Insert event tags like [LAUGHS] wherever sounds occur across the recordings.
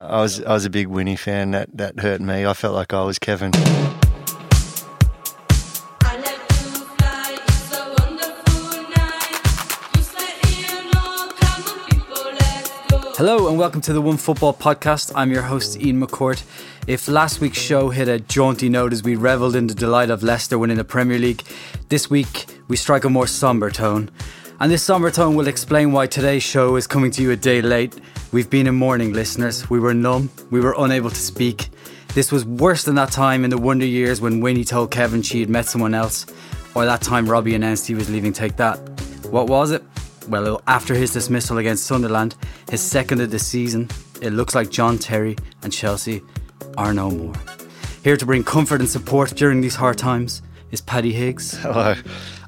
I was I was a big Winnie fan. That that hurt me. I felt like I was Kevin. Hello and welcome to the One Football Podcast. I'm your host Ian McCourt. If last week's show hit a jaunty note as we revelled in the delight of Leicester winning the Premier League, this week we strike a more somber tone. And this somber tone will explain why today's show is coming to you a day late. We've been in mourning, listeners. We were numb, we were unable to speak. This was worse than that time in the wonder years when Winnie told Kevin she had met someone else, or that time Robbie announced he was leaving Take That. What was it? Well, after his dismissal against Sunderland, his second of the season, it looks like John Terry and Chelsea are no more. Here to bring comfort and support during these hard times is Paddy Higgs. Hello.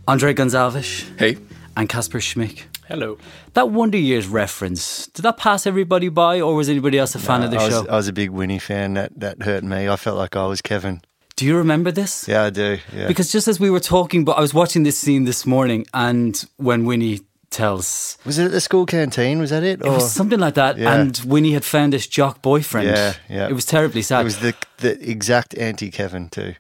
Andre Gonzalez. Hey. And Casper Schmick. Hello. That Wonder Years reference, did that pass everybody by or was anybody else a fan of the I was, show? I was a big Winnie fan. That that hurt me. I felt like I was Kevin. do you remember this? Yeah, I do. Yeah. Because just as we were talking, but I was watching this scene this morning and when Winnie tells was it at the school canteen? Was that it? It was something like that, Yeah. and Winnie had found this jock boyfriend. Yeah, yeah. It was terribly sad. It was the the exact anti Kevin too.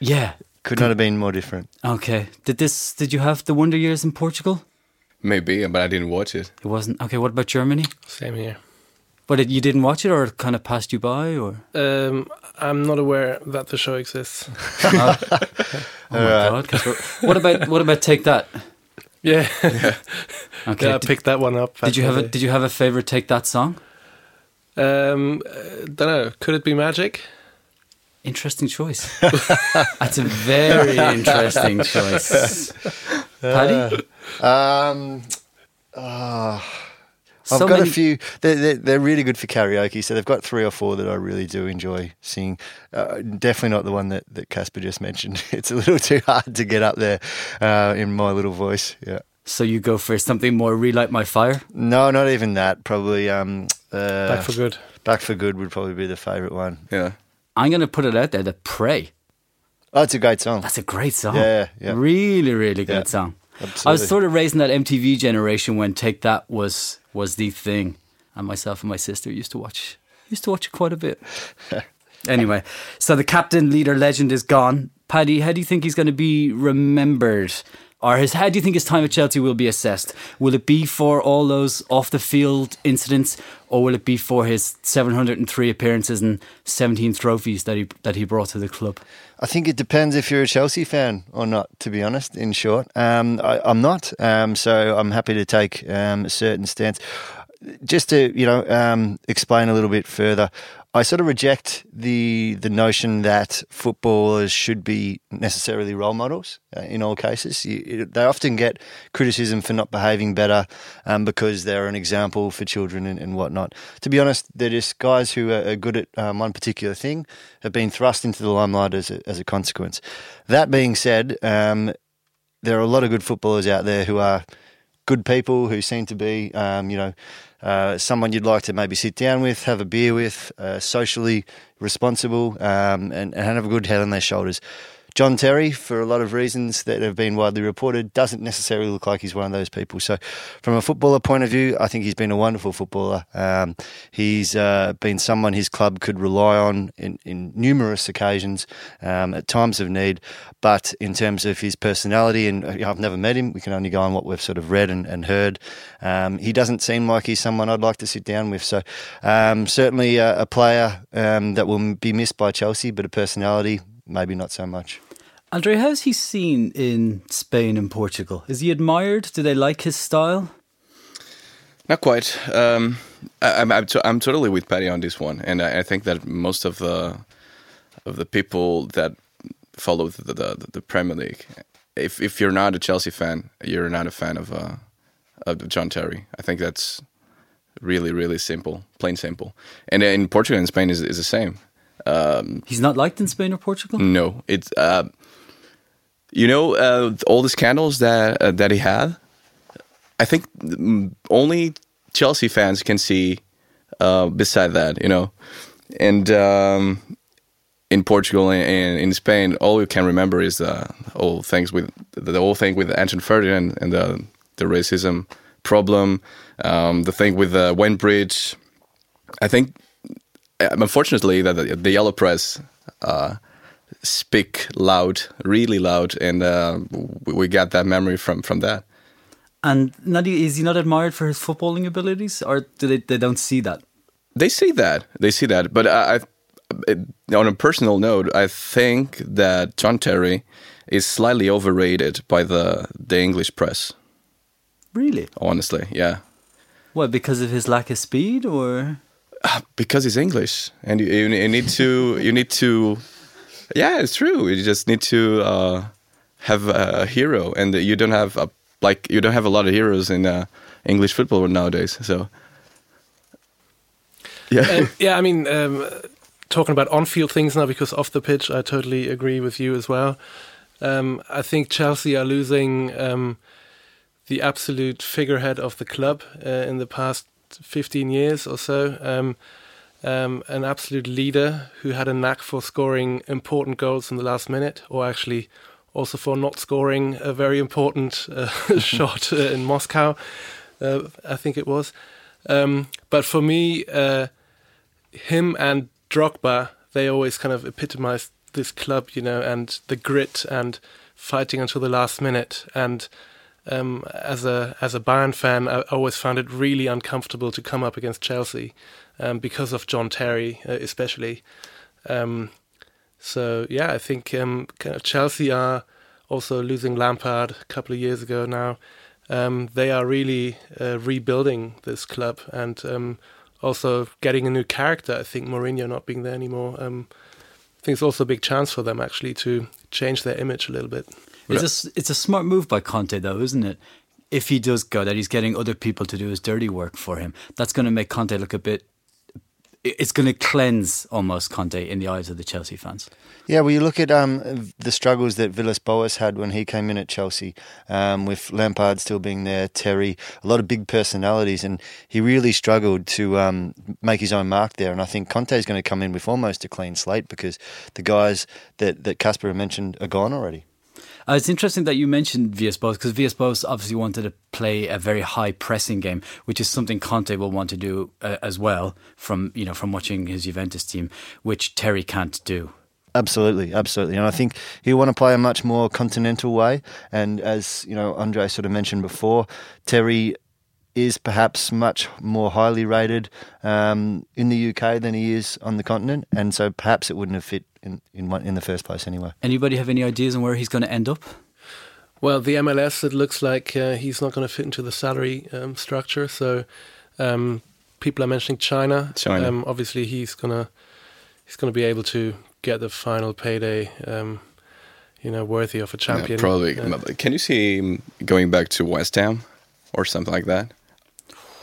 yeah. Could not have been more different. Okay. Did this? Did you have the Wonder Years in Portugal? Maybe, but I didn't watch it. It wasn't. Okay. What about Germany? Same here. But it, you didn't watch it, or it kind of passed you by, or Um, I'm not aware that the show exists. [LAUGHS] oh my god. 'cause we're- What about what about take that? yeah, [LAUGHS] Okay. yeah. I picked that one up. did you have a. Did you have a favorite take that song? Um, uh, don't know. Could it be magic? Interesting choice. [LAUGHS] That's a very interesting choice. Paddy, Um, ah, I've So got many- a few. They're, they're, they're really good for karaoke. So they've got three or four that I really do enjoy singing. Uh, definitely not the one that, that Casper just mentioned. [LAUGHS] It's a little too hard to get up there uh, in my little voice. Yeah. So you go for something more relight my fire. No, not even that. Probably um, uh, Back for good. Back for Good would probably be the favourite one. Yeah. I'm going to put it out there that Pray. Oh, it's a great song. That's a great song. Yeah, yeah. Really, really good Yeah, song. Absolutely. I was sort of raised in that MTV generation when Take That was was the thing, and myself and my sister used to watch used to watch it quite a bit. [LAUGHS] anyway, so the captain, leader, legend is gone. Paddy, how do you think he's going to be remembered? Or his, how do you think his time at Chelsea will be assessed? Will it be for all those off the field incidents, or will it be for his 703 appearances and 17 trophies that he that he brought to the club? I think it depends if you're a Chelsea fan or not, to be honest, in short. Um, I, I'm not, um, so I'm happy to take um, a certain stance. Just to, you know, um, explain a little bit further, I sort of reject the the notion that footballers should be necessarily role models uh, in all cases. You, they often get criticism for not behaving better um, because they're an example for children and, and whatnot. To be honest, they're just guys who are, are good at um, one particular thing, have been thrust into the limelight as a, as a consequence. That being said, um, there are a lot of good footballers out there who are good people who seem to be, um, you know, uh, someone you'd like to maybe sit down with, have a beer with, uh, socially responsible, um, and, and have a good head on their shoulders. John Terry, for a lot of reasons that have been widely reported, doesn't necessarily look like he's one of those people. So, from a footballer point of view, I think he's been a wonderful footballer. Um, he's uh, been someone his club could rely on in, in numerous occasions um, at times of need. But in terms of his personality, and uh, I've never met him, we can only go on what we've sort of read and, and heard. Um, he doesn't seem like he's someone I'd like to sit down with. So, um, certainly a, a player um, that will be missed by Chelsea, but a personality, maybe not so much. Andre, how's he seen in Spain and Portugal? Is he admired? Do they like his style? Not quite. Um, I, I'm I'm, to, I'm totally with Paddy on this one, and I, I think that most of the of the people that follow the the, the Premier League, if if you're not a Chelsea fan, you're not a fan of uh, of John Terry. I think that's really really simple, plain simple. And in Portugal and Spain is is the same. Um, He's not liked in Spain or Portugal? no, it's uh, you know uh, all the scandals that uh, that he had. I think mm, only Chelsea fans can see uh, beside that, you know, and um, in Portugal and in Spain, all you can remember is the whole things with the whole thing with Anton Ferdinand and the the racism problem, um, the thing with the Wayne Bridge. I think unfortunately, that the, the yellow press uh, speak loud, really loud, and uh, we got that memory from from that. And not, is he not admired for his footballing abilities, or do they, they don't see that? They see that. They see that. But I, I, on a personal note, I think that John Terry is slightly overrated by the the English press. Really? Honestly, yeah. What? Because of his lack of speed, or [SIGHS] because he's English, and you, you, you need to you need to. Yeah, it's true. You just need to uh, have a hero, and you don't have a like you don't have a lot of heroes in uh, English football nowadays. So yeah, uh, [LAUGHS] yeah. I mean, um, talking about on-field things now because off the pitch, I totally agree with you as well. Um, I think Chelsea are losing um, the absolute figurehead of the club uh, in the past 15 years or so. Um, um, an absolute leader who had a knack for scoring important goals in the last minute, or actually also for not scoring a very important uh, [LAUGHS] shot uh, in Moscow, uh, I think it was. Um, but for me, uh, him and Drogba, they always kind of epitomized this club, you know, and the grit and fighting until the last minute. And um, as a as a Bayern fan, I always found it really uncomfortable to come up against Chelsea um, because of John Terry, uh, especially. Um, so yeah, I think um, kind of Chelsea are also losing Lampard a couple of years ago now. Um, they are really uh, rebuilding this club and um, also getting a new character. I think Mourinho not being there anymore. I think it's also a big chance for them actually to change their image a little bit. It's a, it's a smart move by Conte, though, isn't it? If he does go, that he's getting other people to do his dirty work for him. That's going to make Conte look a bit it's going to cleanse almost Conte in the eyes of the Chelsea fans. Yeah, well, you look at um, the struggles that Villas Boas had when he came in at Chelsea, um, with Lampard still being there, Terry, a lot of big personalities, and he really struggled to um, make his own mark there. And I think Conte is going to come in with almost a clean slate because the guys that that Casper mentioned are gone already. Uh, it's interesting that you mentioned Villas-Boas because Villas-Boas obviously wanted to play a very high pressing game, which is something Conte will want to do uh, as well from you know from watching his Juventus team, which Terry can't do. Absolutely, absolutely, and I think he'll want to play a much more continental way. And as you know, Andre sort of mentioned before, Terry is perhaps much more highly rated um, in the UK than he is on the continent, and so perhaps it wouldn't have fit in in, one, in the first place anyway. Anybody have any ideas on where he's going to end up? Well, the MLS, it looks like uh, he's not going to fit into the salary um, structure. So um, people are mentioning China. China. Um, obviously, he's gonna he's gonna be able to get the final payday. Um, you know, worthy of a champion. Yeah, probably. Uh, Can you see him going back to West Ham or something like that?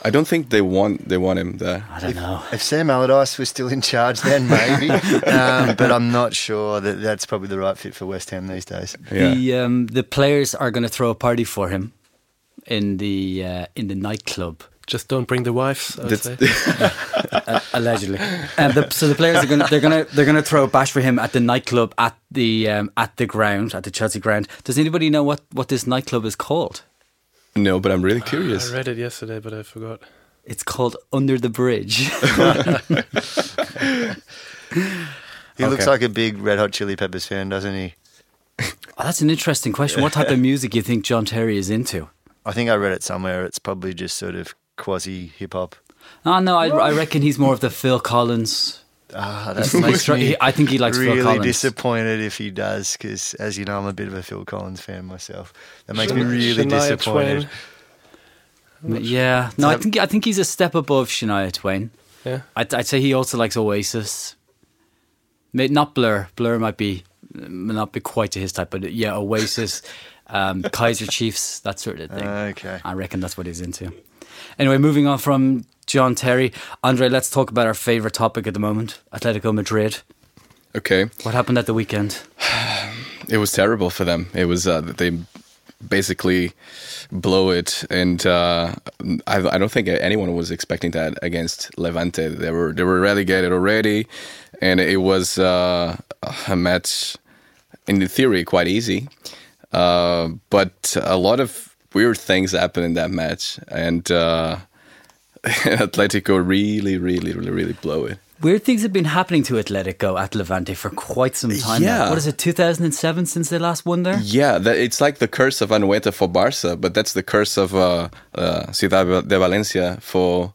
I don't think they want they want him there. I don't if, know. If Sam Allardyce was still in charge, then maybe. [LAUGHS] um, but I'm not sure that that's probably the right fit for West Ham these days. Yeah. The um, the players are going to throw a party for him in the uh, in the nightclub. Just don't bring the wives. [LAUGHS] [LAUGHS] uh, allegedly, and the, so the players are going to they're going to they're going to throw a bash for him at the nightclub at the um, at the ground at the Chelsea ground. Does anybody know what what this nightclub is called? No, but I'm really ah, curious. I read it yesterday, but I forgot. It's called Under the Bridge. [LAUGHS] [LAUGHS] he okay. looks like a big Red Hot Chili Peppers fan, doesn't he? Oh, that's an interesting question. What type of [LAUGHS] music do you think John Terry is into? I think I read it somewhere. It's probably just sort of quasi hip hop. Oh ah, no, I, I, reckon he's more of the Phil Collins. Ah, that makes me I think he likes really disappointed if he does, because as you know, I'm a bit of a Phil Collins fan myself. That makes me really Shania disappointed. Yeah, no, I think I think he's a step above Shania Twain. Yeah, I'd, I'd say he also likes Oasis. Not Blur. Blur might be might not be quite to his type, but yeah, Oasis, [LAUGHS] um, Kaiser Chiefs, that sort of thing. Okay, I reckon that's what he's into. Anyway, moving on from John Terry, Andre, let's talk about our favorite topic at the moment: Atletico Madrid. Okay, what happened at the weekend? [SIGHS] it was terrible for them. It was uh, they basically blow it, and uh, I, I, don't think anyone was expecting that against Levante. They were they were relegated already, and it was uh, a match in theory quite easy, uh, but a lot of weird things happened in that match, and uh, [LAUGHS] Atletico really, really, really, really blow it. Weird things have been happening to Atletico at Levante for quite some time Yeah. now. What is it, 2007 since they last won there? Yeah, that, it's like the curse of Anoeta for Barca, but that's the curse of uh, uh, Ciudad de Valencia for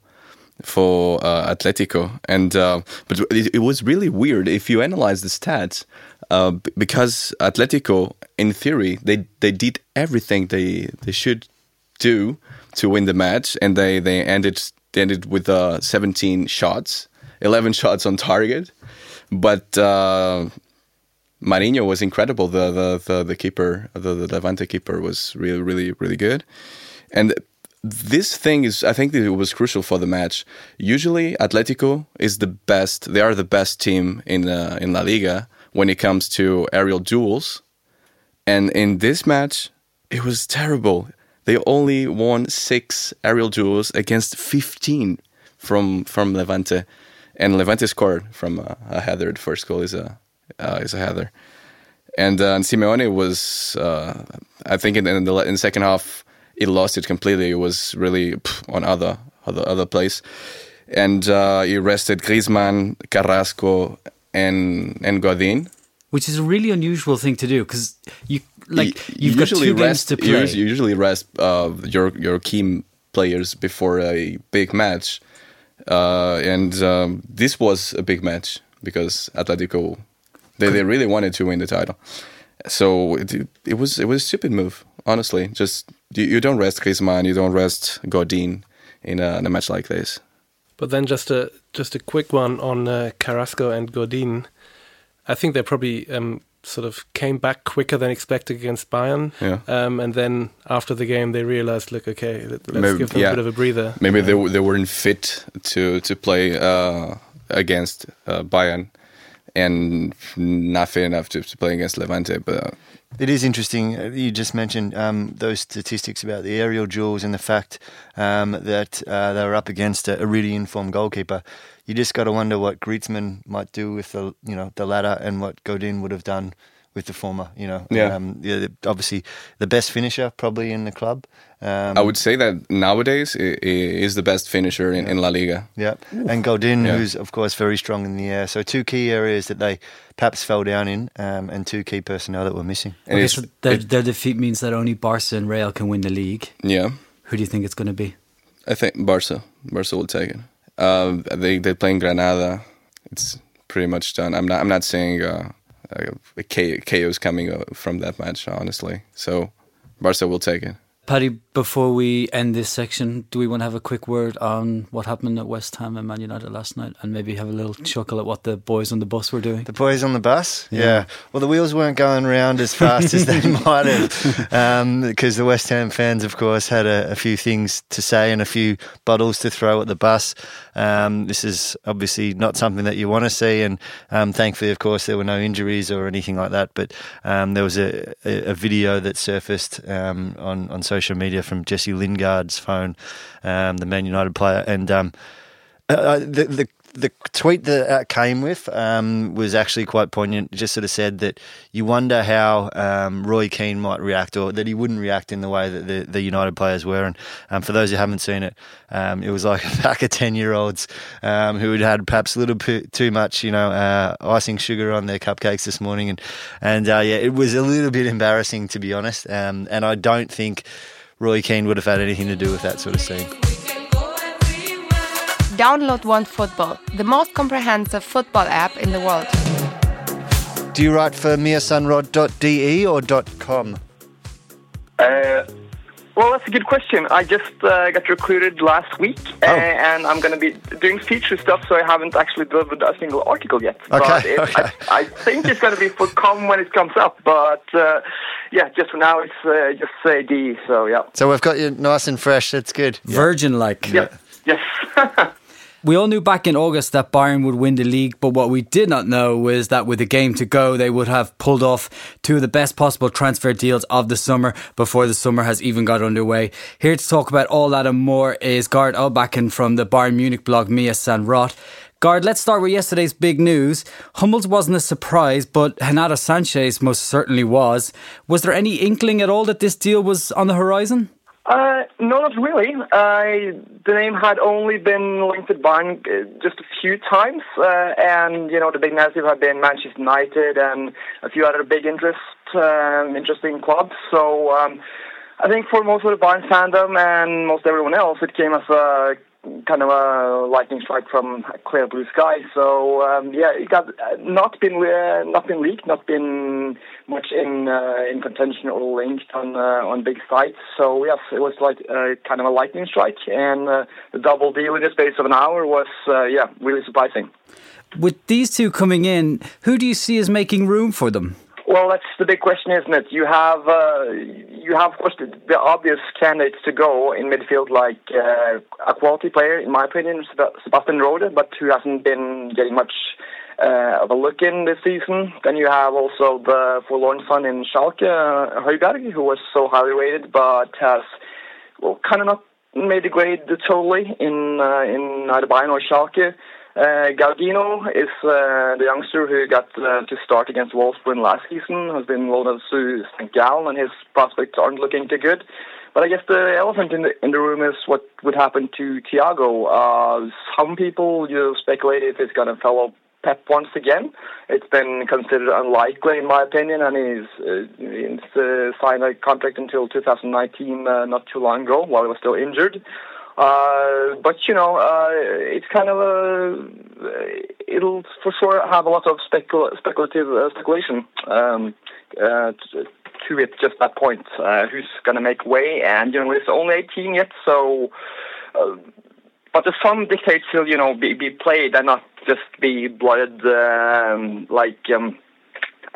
for uh, Atletico. And uh, but it, it was really weird if you analyze the stats, uh, b- because Atletico, in theory, they they did everything they they should do to win the match, and they they ended they ended with uh, 17 shots, 11 shots on target, but. Uh, Mariño was incredible. The the the, the keeper, the, the Levante keeper, was really really really good. And this thing is, I think it was crucial for the match. Usually, Atletico is the best. They are the best team in uh, in La Liga when it comes to aerial duels. And in this match, it was terrible. They only won six aerial duels against 15 from from Levante, and Levante scored from a, a header. The first goal is a uh, is a header, and, uh, and Simeone was, uh, I think, in, in the in the second half, it lost it completely. It was really on other other other place, and uh, he rested Griezmann, Carrasco, and and Godin. Which is a really unusual thing to do because you like You you've got two games to play. usually- you usually rest uh, your your key players before a big match, uh, and um, this was a big match because Atletico they, they really wanted to win the title. So it, it was it was a stupid move, honestly. Just you, you don't rest Griezmann, you don't rest Godin in a, in a match like this. But then just a just a quick one on uh, Carrasco and Godin. I think they're probably um, sort of came back quicker than expected against Bayern. Yeah. Um, and then after the game, they realized, look, okay, let- let's Maybe- give them yeah. a bit of a breather. Maybe they w- they weren't fit to to play uh, against uh, Bayern, and not fit enough to, to play against Levante. But uh, It is interesting. uh, You just mentioned um, those statistics about the aerial duels and the fact um, that uh, they were up against a, a really informed goalkeeper. You just got to wonder what Griezmann might do with the you know the latter and what Godin would have done with the former. You know, Yeah. Um, yeah obviously the best finisher probably in the club. Um, I would say that nowadays i- i- is the best finisher in, in La Liga. Yeah, and Godin, Yeah. who's of course very strong in the air. So two key areas that they perhaps fell down in, um, and two key personnel that were missing. And okay, so their, it- their defeat means that only Barca and Real can win the league. yeah, Who do you think it's going to be? I think Barca. Barca will take it. Uh, they they play in Granada. It's pretty much done. I'm not. I'm not saying uh, a K- KO's coming uh, from that match. Honestly, so Barca will take it. Paddy, before we end this section, do we want to have a quick word on what happened at West Ham and Man United last night and maybe have a little chuckle at what the boys on the bus were doing? The boys on the bus, yeah. Yeah. Well, the wheels weren't going round as fast as they [LAUGHS] might have, because the West Ham fans, of course, had a, a few things to say and a few bottles to throw at the bus. Um, this is obviously not something that you want to see, and um, thankfully, of course, there were no injuries or anything like that. But um, there was a, a, a video that surfaced um, on on social media from Jesse Lingard's phone, um, the Man United player, and um, uh, the, the the tweet that came with um, was actually quite poignant. It just sort of said that you wonder how um, Roy Keane might react, or that he wouldn't react in the way that the, the United players were. And um, for those who haven't seen it, um, it was like a pack of ten year olds um, who had had perhaps a little bit too much, you know, uh, icing sugar on their cupcakes this morning, and and uh, yeah, it was a little bit embarrassing to be honest. Um, and I don't think Roy Keane would have had anything to do with that sort of scene. Download One Football, the most comprehensive football app in the world. Do you write for miasanrot.de or .com? Uh, well, that's a good question. I just uh, got recruited last week, uh, and I'm going to be doing feature stuff, so I haven't actually delivered a single article yet. Okay, but it, okay. I, I think it's going to be for com when it comes up, but uh, yeah, just for now, it's uh, just say D, so yeah. So we've got you nice and fresh. That's good. Virgin like. Yeah. Yes. [LAUGHS] We all knew back in August that Bayern would win the league, but what we did not know was that with a game to go, they would have pulled off two of the best possible transfer deals of the summer before the summer has even got underway. Here to talk about all that and more is Gard Albacken from the Bayern Munich blog Mia San Rot. Gard, let's start with yesterday's big news. Hummels wasn't a surprise, but Renato Sanches most certainly was. Was there any inkling at all that this deal was on the horizon? Uh, no, not really. The name had only been linked to Bayern uh, just a few times, uh, and you know the big narrative had been Manchester United and a few other big interest, um, interesting clubs. So um, I think for most of the Bayern fandom and most everyone else, it came as a kind of a lightning strike from a clear blue sky. So um, yeah, it got uh, not been uh, not been leaked, not been much in uh, in contention or linked on uh, on big sites. So yes, it was like uh, kind of a lightning strike, and uh, the double deal in the space of an hour was yeah really surprising. With these two coming in, who do you see as making room for them? Well, that's the big question, isn't it? You have uh, you have, of course, the, the, obvious candidates to go in midfield, like uh, a quality player, in my opinion, Sebastian Rode, but who hasn't been getting much uh, of a look in this season. Then you have also the forlorn son in Schalke, uh, who was so highly rated, but has well kind of not made the grade totally in uh, in either Bayern or Schalke. Uh, Gaudino is uh, the youngster who got uh, to start against Wolfsburg last season, has been loaned to St. Gallen, and his prospects aren't looking too good. But I guess the elephant in the in the room is what would happen to Thiago. Uh, some people you know, speculate if he's going to follow Pep once again. It's been considered unlikely, in my opinion, and he's, uh, he's uh, signed a contract until 2019, uh, not too long ago, while he was still injured. Uh, but you know, uh, it's kind of a. It'll for sure have a lot of specul- speculative uh, speculation um, uh, to, to it. Just that point, uh, who's going to make way? And you know, it's only 18 yet, so. But the fun dictates will, you know, be, be played and not just be blooded um, like um,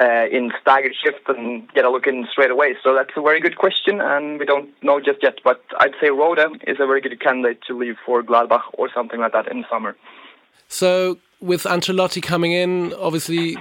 uh, in staggered shift and get a look in straight away? So that's a very good question, and we don't know just yet. But I'd say Rode is a very good candidate to leave for Gladbach or something like that in the summer. So with Ancelotti coming in, obviously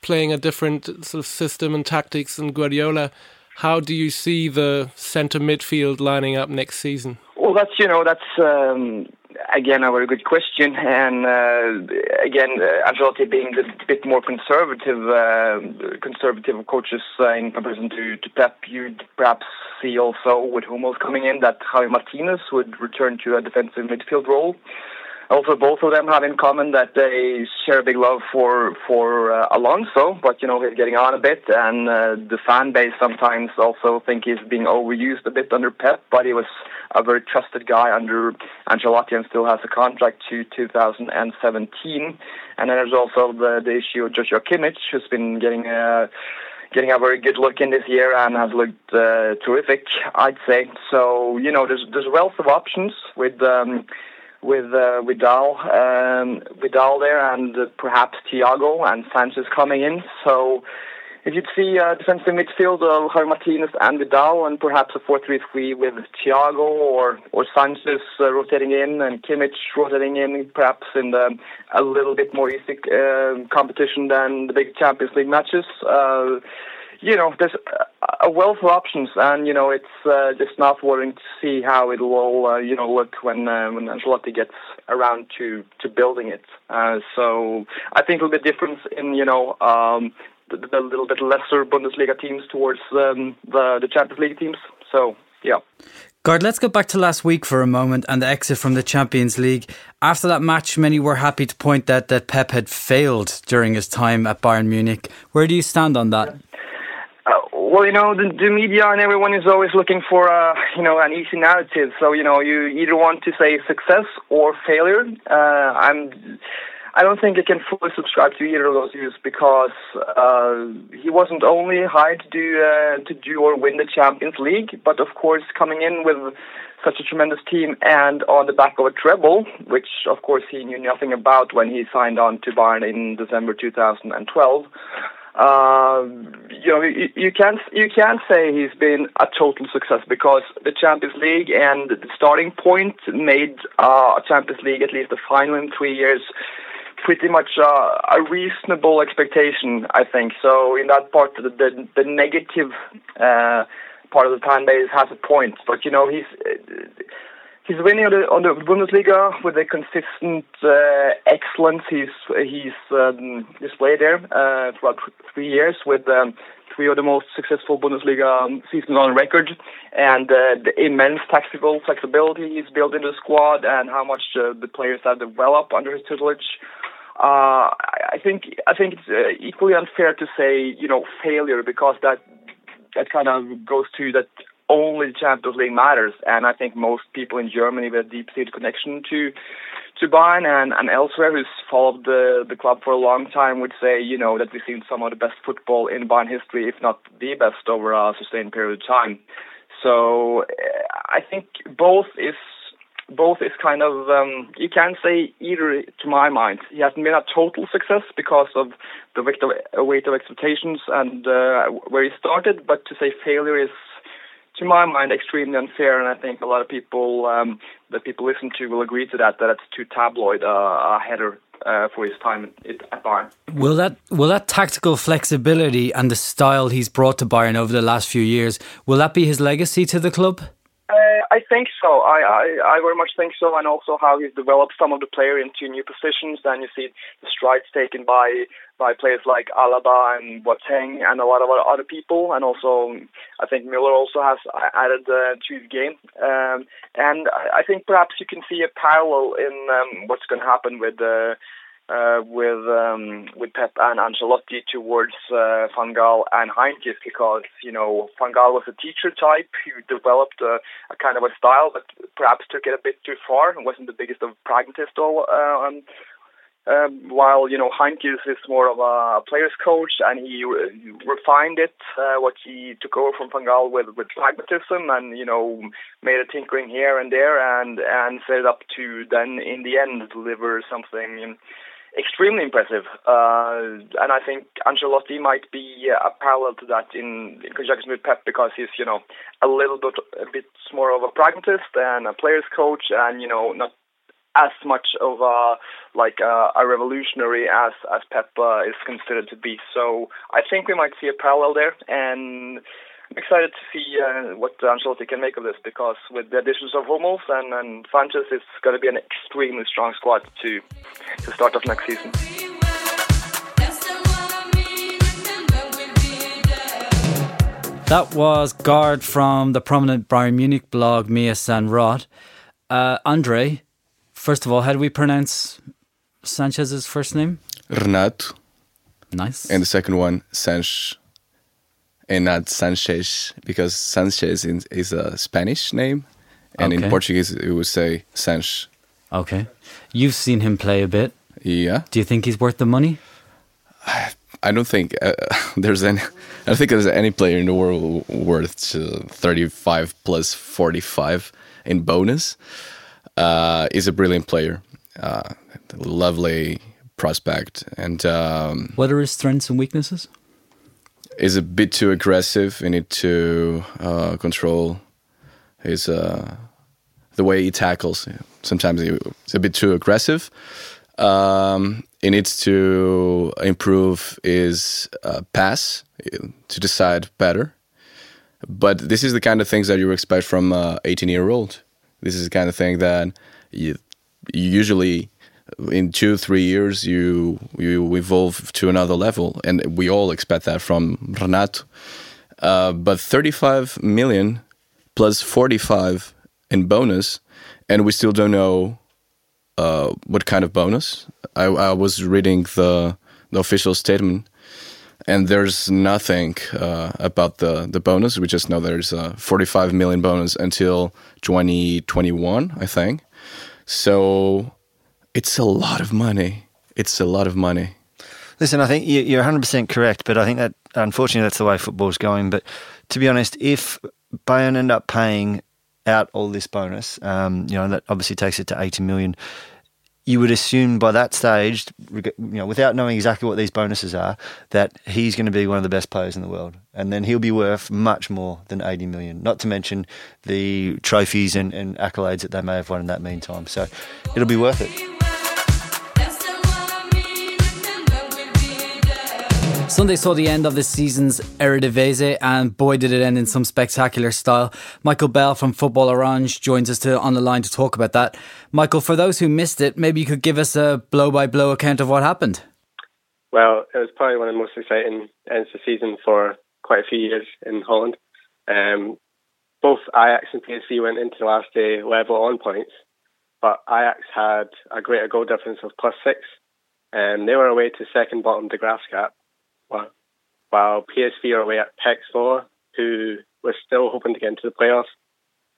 playing a different sort of system and tactics than Guardiola, how do you see the centre midfield lining up next season? Well, that's you know that's um, again, a very good question. And uh, again, uh, Ancelotti being a bit more conservative, uh, conservative coaches uh, in comparison to, to Pep, you'd perhaps see also with Hummels coming in that Javi Martinez would return to a defensive midfield role. Also, both of them have in common that they share a big love for for uh, Alonso, but you know he's getting on a bit, and uh, the fan base sometimes also think he's being overused a bit under Pep. But he was a very trusted guy under Ancelotti and still has a contract to 2017. And then there's also the, the issue of Joshua Kimmich, who's been getting a getting a very good look in this year and has looked uh, terrific, I'd say. So you know, there's there's a wealth of options with. Um, with uh, Vidal, um, Vidal there, and uh, perhaps Thiago and Sanches coming in. So if you'd see uh, defensive midfield of Javi Martinez and Vidal, and perhaps a 4-3-3 with Thiago or or Sanches uh, rotating in and Kimmich rotating in, perhaps in the, a little bit more easy uh, competition than the big Champions League matches. Uh, you know, there's a wealth of options, and you know, it's uh, just not worrying to see how it will all, uh, you know, look when uh, when Ancelotti gets around to to building it. Uh, so I think it'll be a difference in you know um, the, the little bit lesser Bundesliga teams towards um, the the Champions League teams. So yeah. Gard, let's go back to last week for a moment and the exit from the Champions League. After that match, many were happy to point that that Pep had failed during his time at Bayern Munich. Where do you stand on that? Uh, well, you know, the, the media and everyone is always looking for a, you know, an easy narrative. So, you know, you either want to say success or failure. Uh, I'm, I don't think I can fully subscribe to either of those views because uh, he wasn't only hired to do uh, to do or win the Champions League, but of course coming in with such a tremendous team and on the back of a treble, which of course he knew nothing about when he signed on to Bayern in December 2012. Uh, you know, you, you can't you can't say he's been a total success because the Champions League and the starting point made uh, Champions League at least the final in three years pretty much uh, a reasonable expectation, I think. So in that part, the the, the negative uh, part of the fan base has a point, but you know he's he's winning on the, on the Bundesliga with a consistent uh, excellence he's he's um, displayed there uh, throughout three years with um, three of the most successful Bundesliga um, seasons on record, and uh, the immense tactical flexibility he's built into the squad, and how much the players have developed under his tutelage. Uh, I think I think it's uh, equally unfair to say you know failure because that that kind of goes to that only the Champions League matters. And I think most people in Germany with a deep-seated connection to to Bayern and, and elsewhere who's followed the the club for a long time would say, you know, that we've seen some of the best football in Bayern history, if not the best over a sustained period of time. So I think both is both is kind of um, you can say either to my mind he hasn't been a total success because of the weight of, weight of expectations and uh, where he started, but to say failure is to my mind extremely unfair, and I think a lot of people um, that people listen to will agree to that that it's too tabloid uh, a header uh, for his time at Bayern. Will that will that tactical flexibility and the style he's brought to Bayern over the last few years will that be his legacy to the club? I think so. I, I, I very much think so, and also how he's developed some of the player into new positions. Then you see the strides taken by by players like Alaba and Boateng and a lot of other people, and also I think Müller also has added uh, to the game. Um, and I think perhaps you can see a parallel in um, what's going to happen with. Uh, uh, with um, with Pep and Ancelotti towards uh, Van Gaal and Heynckes because you know Van Gaal was a teacher type who developed a, a, kind of a style, but perhaps took it a bit too far and wasn't the biggest of pragmatists. All, uh, um, um, while you know Heynckes is more of a player's coach, and he re- refined it uh, what he took over from Van Gaal with with pragmatism, and you know made a tinkering here and there, and and set it up to then in the end deliver something extremely impressive. Uh, and I think Ancelotti might be a parallel to that in, in, conjunction with Pep because he's, you know, a little bit a bit more of a pragmatist and a player's coach, and you know, not as much of a like a, a revolutionary as as Pep uh, is considered to be. So I think we might see a parallel there, and I'm excited to see uh, what Ancelotti can make of this because with the additions of Hummels and, and Sanches, it's going to be an extremely strong squad to to start off next season. That was Gard from the prominent Bayern Munich blog Mia San Rot. Uh, Andre, first of all, how do we pronounce Sanches's first name? Renato. Nice. And the second one, Sanch and not Sanchez because Sanchez is a Spanish name, and okay. in Portuguese it would say Sanch. Okay, you've seen him play a bit. Yeah. Do you think he's worth the money? [SIGHS] I don't think uh, [LAUGHS] there's any. I don't think there's any player in the world worth uh, 35 plus 45 in bonus. Uh, he's a brilliant player, uh, lovely prospect, and um, what are his strengths and weaknesses? is a bit too aggressive. You need to uh, control his uh, the way he tackles. Sometimes it's a bit too aggressive. Um, he needs to improve his uh, pass to decide better. But this is the kind of things that you expect from an 18 year old. This is the kind of thing that you, you usually in two three years you you evolve to another level and we all expect that from Renato uh, but 35 million plus 45 in bonus and we still don't know uh, what kind of bonus I, I, was reading the the official statement and there's nothing uh, about the the bonus we just know there's a 45 million bonus until 2021 I think so it's a lot of money. It's a lot of money. Listen, I think you're 100% correct, but I think that unfortunately that's the way football's going. But to be honest, if Bayern end up paying out all this bonus, um, you know, that obviously takes it to 80 million. You would assume by that stage, you know, without knowing exactly what these bonuses are, that he's going to be one of the best players in the world, and then he'll be worth much more than 80 million. Not to mention the trophies and, and accolades that they may have won in that meantime. So it'll be worth it. Sunday saw the end of the season's Eredivisie, and boy, did it end in some spectacular style. Michael Bell from Football Oranje joins us to, on the line to talk about that. Michael, for those who missed it, maybe you could give us a blow by blow account of what happened. Well, it was probably one of the most exciting ends of the season for quite a few years in Holland. Um, both Ajax and PSV went into the last day level on points, but Ajax had a greater goal difference of plus six, and they were away to second bottom De Graafschap, while, PSV are away at Zwolle, who were still hoping to get into the playoffs.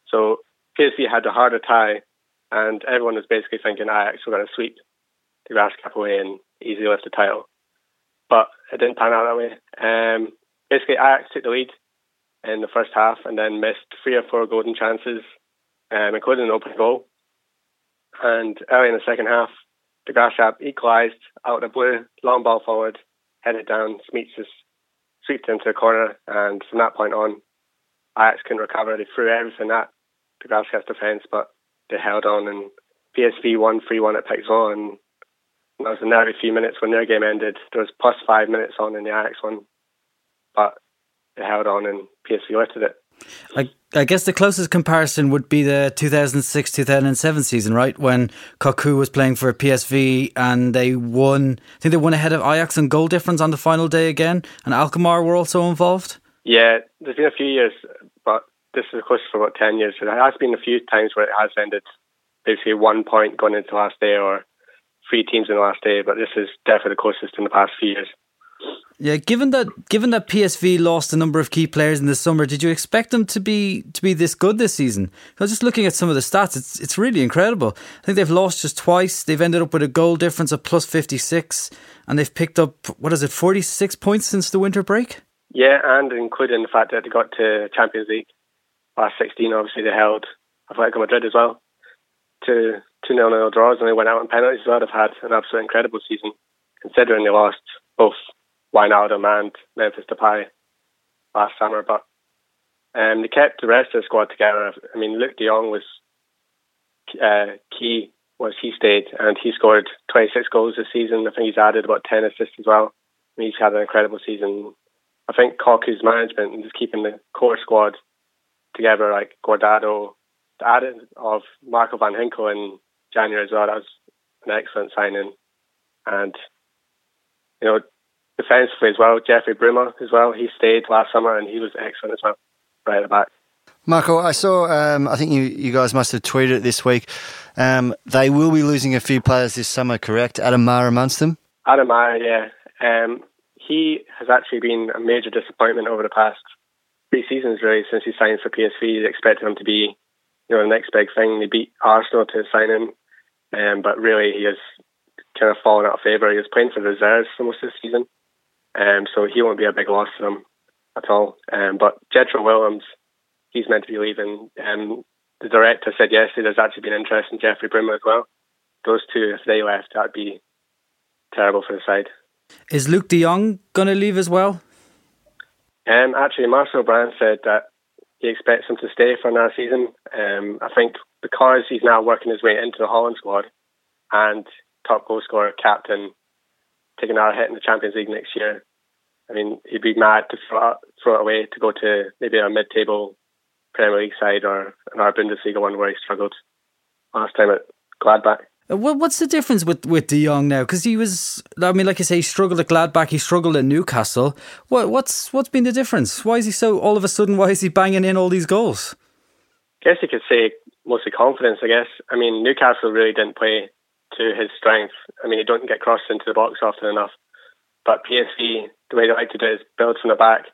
So PSV had a harder tie, and everyone was basically thinking Ajax were going to sweep De Graafschap away and easily lift the title. But it didn't pan out that way. Um, basically, Ajax took the lead in the first half and then missed three or four golden chances, um, including an open goal. And early in the second half, De Graafschap equalised out of the blue, long ball forward, headed down, Smeets just swept into a corner, and from that point on, Ajax couldn't recover. They threw everything at De Graafschap's defence, but they held on, and PSV won 3 1 at Zwolle, and that was every few minutes when their game ended. There was plus five minutes on in the Ajax one, but they held on and PSV lifted it. I, I guess the closest comparison would be the 2006 2007 season, right? When Cocu was playing for PSV and they won, I think they won ahead of Ajax in goal difference on the final day again, and Alkmaar were also involved. Yeah, there's been a few years, but this is close for about 10 years. There has been a few times where it has ended basically one point going into the last day or three teams in the last day, but this is definitely the closest in the past few years. Yeah, given that given that PSV lost a number of key players in the summer, did you expect them to be to be this good this season? I was just looking at some of the stats; it's it's really incredible. I think they've lost just twice. They've ended up with a goal difference of plus fifty six, and they've picked up what is it, forty six points since the winter break. Yeah, and including the fact that they got to Champions League last sixteen, obviously they held Atletico Madrid as well to two nil nil draws, and they went out on penalties well. They've had an absolutely incredible season, considering they lost both Wijnaldum and Memphis Depay last summer. But um, they kept the rest of the squad together. I mean, Luuk de Jong was uh, key. Was he stayed and he scored 26 goals this season. I think he's added about 10 assists as well. I mean, he's had an incredible season. I think Cocu's management and just keeping the core squad together, like Guardado, the added of Marco van Ginkel in January as well. That was an excellent signing, and you know defensively as well. Jeffrey Bruma as well. He stayed last summer and he was excellent as well, right at the back. Marco, I saw. Um, I think you, you guys must have tweeted it this week. Um, they will be losing a few players this summer, correct? Adam Maher amongst them. Adam Maher, yeah. Um, he has actually been a major disappointment over the past three seasons, really, since he signed for PSV. They expected him to be, you know, the next big thing. They beat Arsenal to sign him, um, but really he has kind of fallen out of favour. He was playing for the reserves for most of the season. Um, so he won't be a big loss to them at all. Um, but Jetro Willems, he's meant to be leaving. Um, the director said yesterday there's actually been interest in Jeffrey Bruma as well. Those two, if they left, that'd be terrible for the side. Is Luuk de Jong going to leave as well? Um, actually, Marcel Brands said that he expects him to stay for another season. Um, I think because he's now working his way into the Holland squad and top goal scorer, captain, taking our hit in the Champions League next year. I mean, he'd be mad to throw it, throw it away to go to maybe a mid-table Premier League side or an our Bundesliga one where he struggled last time at Gladbach. Uh, what's the difference with, with De Jong now? Because he was, I mean, like you say, he struggled at Gladbach, he struggled at Newcastle. What, what's what's been the difference? Why is he so, all of a sudden, why is he banging in all these goals? I guess you could say mostly confidence, I guess. I mean, Newcastle really didn't play to his strength. I mean, he don't get crossed into the box often enough. But PSV, the way they like to do it is build from the back.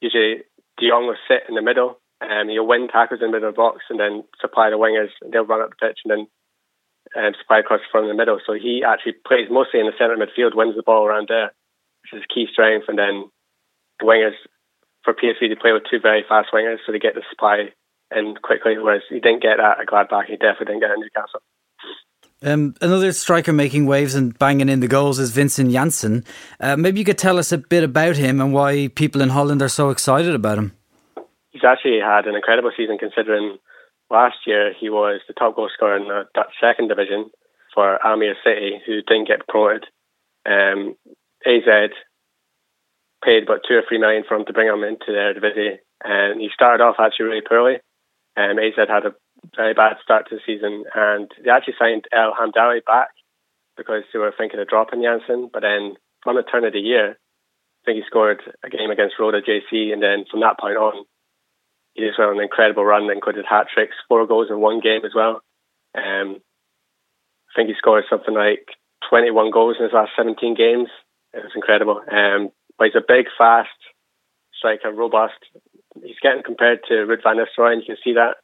Usually, De Jong will sit in the middle, and he'll win tackles in the middle of the box, and then supply the wingers, they'll run up the pitch, and then um, supply across in the middle. So he actually plays mostly in the centre midfield, wins the ball around there, which is his key strength. And then the wingers for PSV they play with two very fast wingers, so they get the supply in quickly. Whereas he didn't get that at Gladbach, he definitely didn't get at Newcastle. Um, another striker making waves and banging in the goals is Vincent Janssen. Uh, maybe you could tell us a bit about him and why people in Holland are so excited about him. He's actually had an incredible season considering last year he was the top goal scorer in the Dutch second division for Almere City, who didn't get promoted. Um, AZ paid about two or three million for him to bring him into their division, and he started off actually really poorly. Um, AZ had a very bad start to the season, and they actually signed El Hamdaoui back because they were thinking of dropping Janssen. But then, from the turn of the year, I think he scored a game against Roda JC, and then from that point on, he just went on an incredible run and included hat tricks, four goals in one game as well. Um, I think he scored something like 21 goals in his last 17 games. It was incredible. Um, but he's a big, fast striker, robust. He's getting compared to Ruud van Nistelrooy, and you can see that.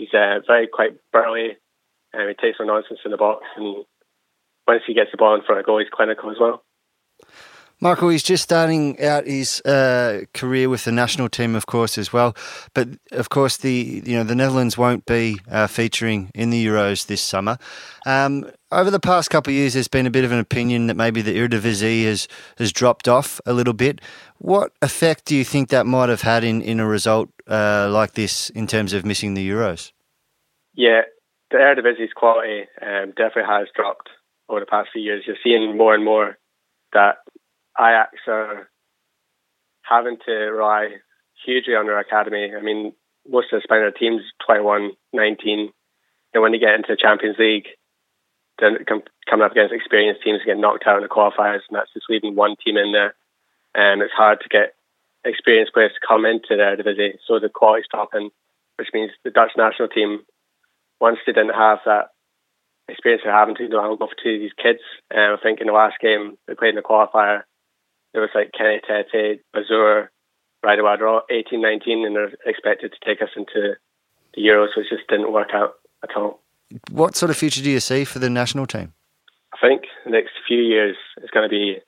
He's uh, very quite burly, and he takes no nonsense in the box. And once he gets the ball in front of goal, he's clinical as well. Michael, he's just starting out his uh, career with the national team, of course, as well. But of course, the you know the Netherlands won't be uh, featuring in the Euros this summer. Um, over the past couple of years, there's been a bit of an opinion that maybe the Eredivisie has has dropped off a little bit. What effect do you think that might have had in, in a result uh, like this in terms of missing the Euros? Yeah, the Eredivisie's quality um, definitely has dropped over the past few years. You're seeing more and more that Ajax are uh, having to rely hugely on their academy. I mean, most of the Spanish teams 21, 19, and when they get into the Champions League, they're coming up against experienced teams get knocked out in the qualifiers, and that's just leaving one team in there. And it's hard to get experienced players to come into the division, so the quality's dropping, which means the Dutch national team, once they didn't have that experience of having to go out to these kids, and I think in the last game they played in the qualifier, there was like Kenny Tete, Riedewald, they're all 18, 19, and they're expected to take us into the Euros, which just didn't work out at all. What sort of future do you see for the national team? I think the next few years is going to be a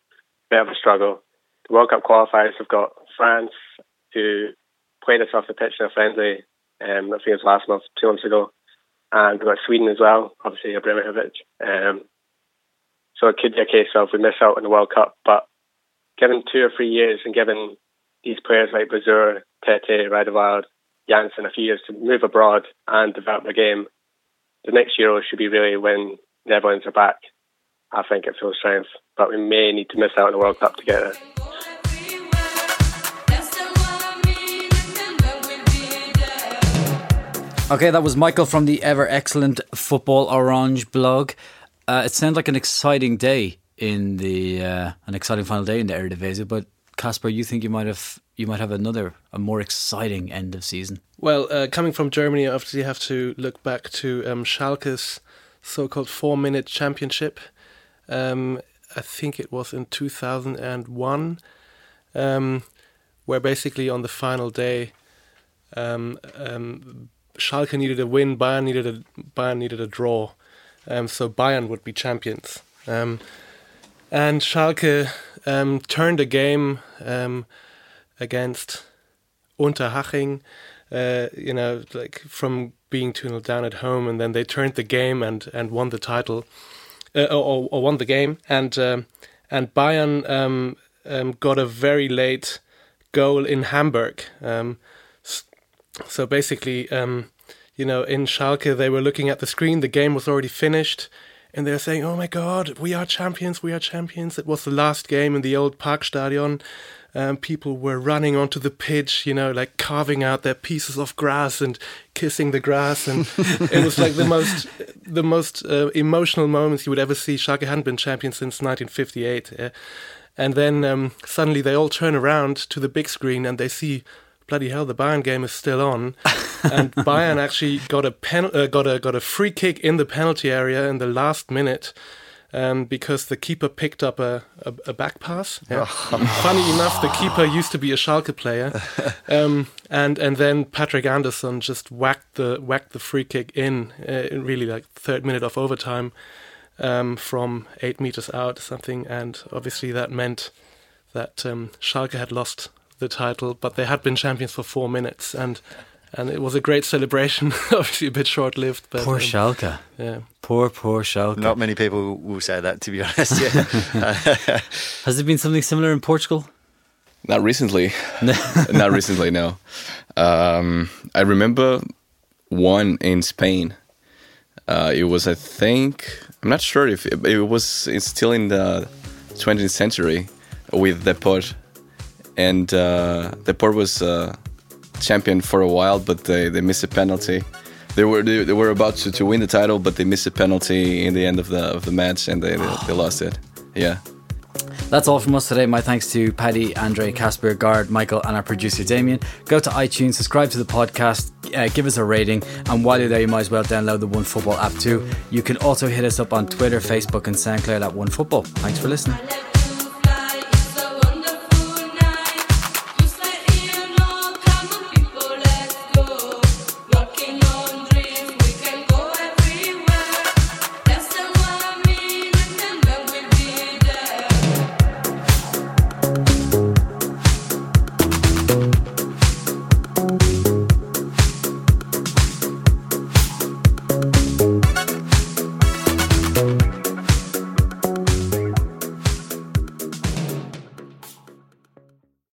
bit of a struggle. The World Cup qualifiers have got France, who played us off the pitch in a friendly, um, I think it was last month, two months ago, and we've got Sweden as well, obviously Ibrahimovic. Um, so it could be a case of we miss out on the World Cup, but given two or three years and given these players like Bazoer, Tete, Riedewald, Janssen a few years to move abroad and develop their game, the next Euro should be really when the Netherlands are back, I think, at full strength. But we may need to miss out on the World Cup to get it. Okay, that was Michael from the ever excellent Football Oranje blog. Uh, it sounds like an exciting day in the uh, an exciting final day in the Eredivisie. But Casper, you think you might have you might have another a more exciting end of season? Well, uh, coming from Germany, obviously you have to look back to um, Schalke's so-called four-minute championship. Um, I think it was in 2001, um, where basically on the final day, um, um, Schalke needed a win, Bayern needed a Bayern needed a draw, um, so Bayern would be champions. Um, and Schalke um, turned a game um, against Unterhaching, uh, you know, like from being 2 0 down at home, and then they turned the game and, and won the title, uh, or, or, won the game. And, um, and Bayern um, um, got a very late goal in Hamburg. Um, so basically, you know, in Schalke, they were looking at the screen, the game was already finished and they're saying, "Oh my God, we are champions! We are champions!" It was the last game in the old Parkstadion. Um, people were running onto the pitch, you know, like carving out their pieces of grass and kissing the grass, and [LAUGHS] it was like the most, the most uh, emotional moments you would ever see. Schalke hadn't been champions since 1958, uh, and then um, suddenly they all turn around to the big screen and they see bloody hell, the Bayern game is still on, and [LAUGHS] Bayern actually got a pen, uh, got a got a free kick in the penalty area in the last minute. Um, because the keeper picked up a, a, a back pass. Yeah. Funny enough, the keeper used to be a Schalke player, [LAUGHS] um, and and then Patrik Andersson just whacked the whacked the free kick in, uh, in really like third minute of overtime um, from eight meters out, something, and obviously that meant that um, Schalke had lost the title, but they had been champions for four minutes, and and it was a great celebration. [LAUGHS] Obviously, a bit short lived. But poor um, Schalke. Yeah. Poor, poor Schalke. Not many people will say that, to be [LAUGHS] honest. Yeah. [LAUGHS] Has there been something similar in Portugal? Not recently. Not recently. No. Um, I remember one in Spain. Uh, it was, I think, I'm not sure if it, it was. It's still in the 20th century with Depor and uh, Depor was uh, champion for a while, but they, they missed a penalty. They were they, they, were about to, to win the title, but they missed a penalty in the end of the of the match, and they they, [SIGHS] they lost it. Yeah. That's all from us today. My thanks to Paddy, Andre, Casper, Gard, Michael, and our producer Damien. Go to iTunes, subscribe to the podcast, uh, give us a rating, and while you're there, you might as well download the Onefootball app too. You can also hit us up on Twitter, Facebook, and SoundCloud at Onefootball. Thanks for listening.